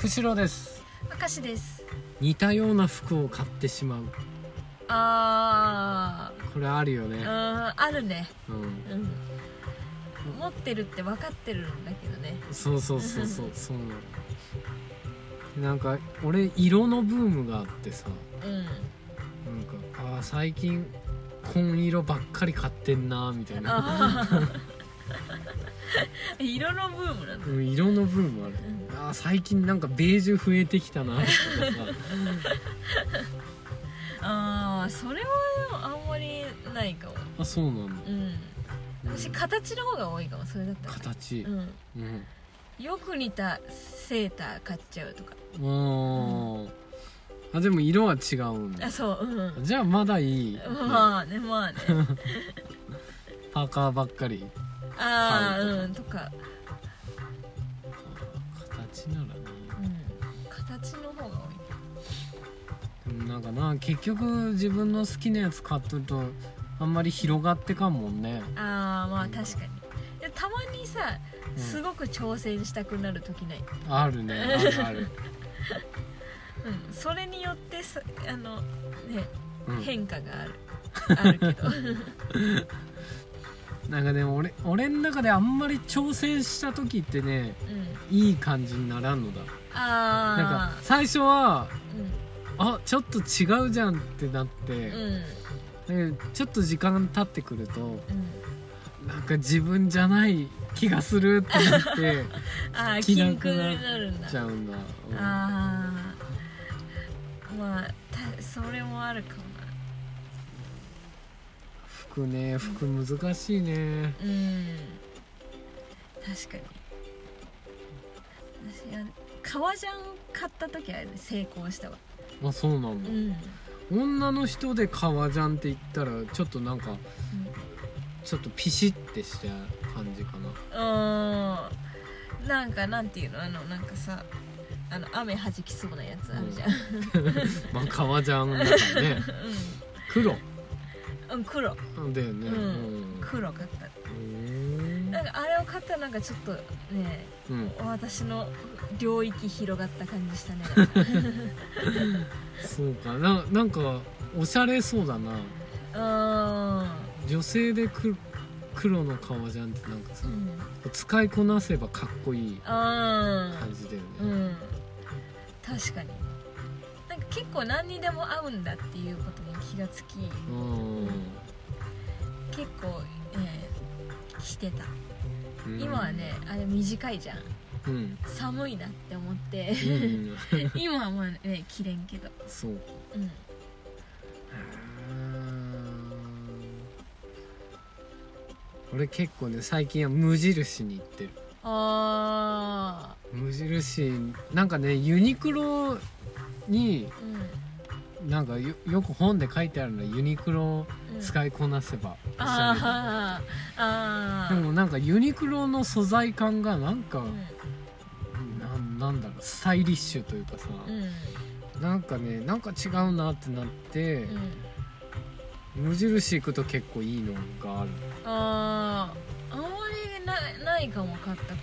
釧路です。明石です。似たような服を買ってしまう。あこれあるよね。ーうんあるね。うん。うん。持ってるって分かってるんだけどね。そうそうそうそう。そうなの。なんか俺色のブームがあってさ。うん。なんかあー最近紺色ばっかり買ってんなみたいな 色のブームなんだ。うん色のブームあるあー最近なんかベージュ増えてきたな。とかさああそれはあんまりないかも。あそうなんだ。うん。私形の方が多いかも。それだったら。形。うん。うん。よく似たセーター買っちゃうとか。あー。あでも色は違うんだ。あそう。うん。じゃあまだいい、まあねまあね。パーカーばっかりああはいうんとか。形ならねうん。形の方が多い。でもなんかな結局自分の好きなやつ買っとるとあんまり広がってかんもんね。ああまあ確かに。でたまにさうん。すごく挑戦したくなる時ない、あるね。あるある、うん、それによってさあのねうん、変化がある、あるけど なんかでも俺俺の中であんまり挑戦した時ってねうん。いい感じにならんのだ。なんあか最初はああちょっと違うじゃんってなってうん。ちょっと時間経ってくるとうん。なんか自分じゃない気がするってなって ああ着なくななるんだちゃうんだ、うん。ああまあたそれもあるかも服ね服難しいね。なうん。確かに。私あ革ジャン買った時はね成功したわ。あそうなんだ。う、ん。女の人で革ジャンって言ったらちょっとなんかちょっとピシッてした感じかな。うん。なんかなんていうの？あのなんかさあの雨弾きそうなやつあるじゃん、まあ革ジャンだからね。黒うん、うん、黒。だよねうん。うん。黒買ったうんなんかあれを買ったらなんかちょっとねうん。私の領域広がった感じしたね。そうか。ななんかおしゃれそうだな。うん。女性でく黒の革ジャンってなんかさうん。使いこなせばかっこいいあ感じだよね。うん。確かに結構何にでも合うんだっていうことに気がつきうん結構、えー着てた。うん。今はねあれ短いじゃん。うん。寒いなって思って。うん。今はまあね着れんけど。そうか。うん。俺結構ね最近は無印に行ってる。あ無印なんかねユニクロになんかよよく本で書いてあるのユニクロうん。使いこなせば、あーあー。でもなんかユニクロの素材感がなんか、うん。なんなんだろうスタイリッシュというかさ、うん。なんかねなんか違うなってなって、うん。無印行くと結構いいのがある、あー。あんまりなないかも買ったこ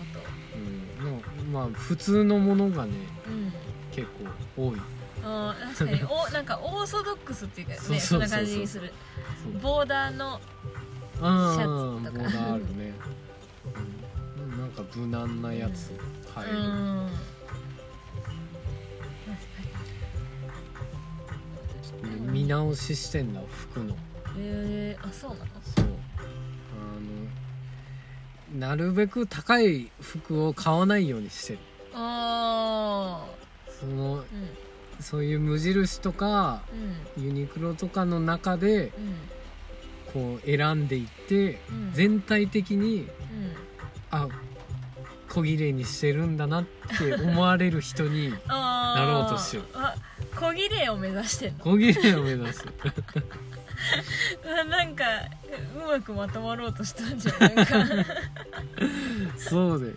うん、のまあ普通のものがねとうん。結構多い確かに。おなんかオーソドックスっていうかねそんな感じにする。ボーダーのあシャーツとか。ボーダーあるね、うん、なんか無難なやつ買える、うん。で見直ししてんだ服の。えー、あそうなの？そう。あのなるべく高い服を買わないようにしてる。あそのあうんそういう無印とかうん。ユニクロとかの中でこう選んでいってうん。全体的にうん。あ小綺麗にしてるんだなって思われる人に なろうとしてるあ小綺麗を目指してんの？小綺麗を目指す。あなんかうまくまとまろうとしたんじゃんなんか そうで。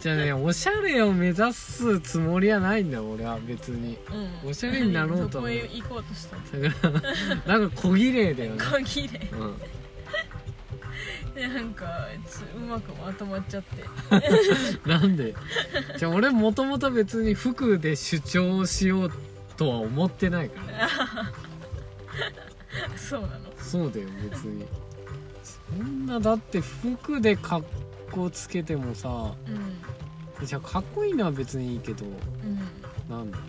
じゃあねおしゃれを目指すつもりはないんだよ俺は別に。うん。おしゃれになろうとどこ思うへ行こうとしたの？だからなんか小綺麗だよね。小綺麗。うん。なんかうまくまとまっちゃって。なんで？じゃあ俺もともと別に服で主張しようとは思ってないから。そうなの。そうだよ別に。そんなだって服で格好つけてもさうん。じゃあかっこいいのは別にいいけどうん。なんだう。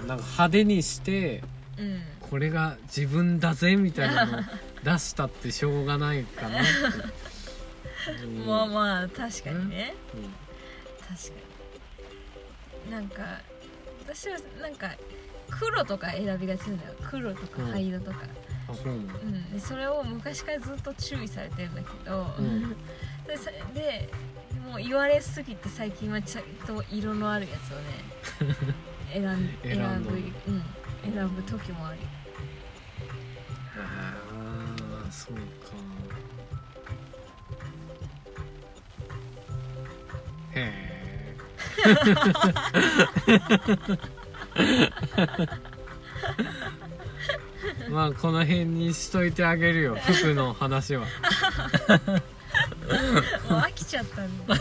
ーんなんか派手にしてうん。これが自分だぜみたいなの出したってしょうがないかなって、う んまあまあ確かにね。うん。確かに。なんか私はなんか黒とか選びがちなんだよ。黒とか灰色とか、うんでそれを昔からずっと注意されてるんだけど、うん。でさでもう言われすぎて最近はちゃんと色のあるやつをね 選ん選ぶ、うん、選ぶ時もある。ああそうか。へえ まあこの辺にしといてあげるよ 服の話は。もう飽きちゃったんだ